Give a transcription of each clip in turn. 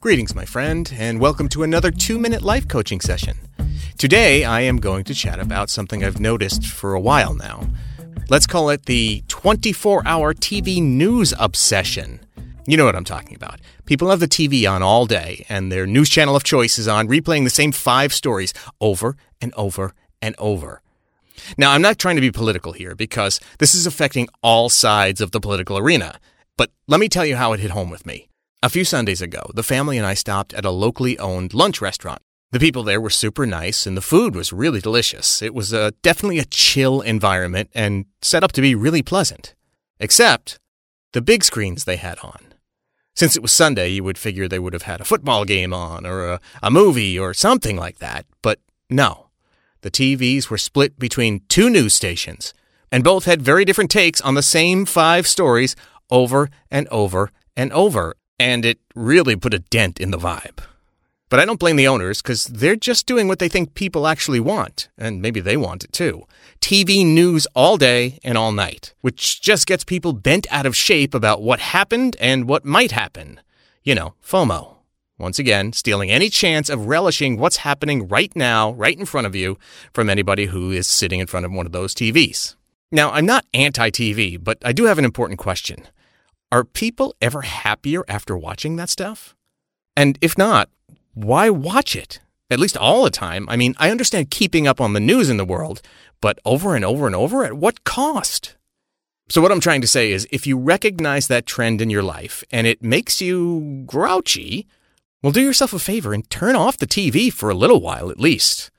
Greetings, my friend, and welcome to another two minute life coaching session. Today, I am going to chat about something I've noticed for a while now. Let's call it the 24 hour TV news obsession. You know what I'm talking about. People have the TV on all day, and their news channel of choice is on, replaying the same five stories over and over and over. Now, I'm not trying to be political here because this is affecting all sides of the political arena, but let me tell you how it hit home with me. A few Sundays ago, the family and I stopped at a locally owned lunch restaurant. The people there were super nice and the food was really delicious. It was a, definitely a chill environment and set up to be really pleasant. Except the big screens they had on. Since it was Sunday, you would figure they would have had a football game on or a, a movie or something like that. But no. The TVs were split between two news stations, and both had very different takes on the same five stories over and over and over and it really put a dent in the vibe. But I don't blame the owners because they're just doing what they think people actually want, and maybe they want it too. TV news all day and all night, which just gets people bent out of shape about what happened and what might happen. You know, FOMO. Once again, stealing any chance of relishing what's happening right now, right in front of you, from anybody who is sitting in front of one of those TVs. Now, I'm not anti TV, but I do have an important question. Are people ever happier after watching that stuff? And if not, why watch it? At least all the time. I mean, I understand keeping up on the news in the world, but over and over and over at what cost? So, what I'm trying to say is if you recognize that trend in your life and it makes you grouchy, well, do yourself a favor and turn off the TV for a little while at least.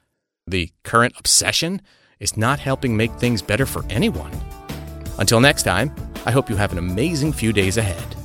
The current obsession is not helping make things better for anyone. Until next time, I hope you have an amazing few days ahead.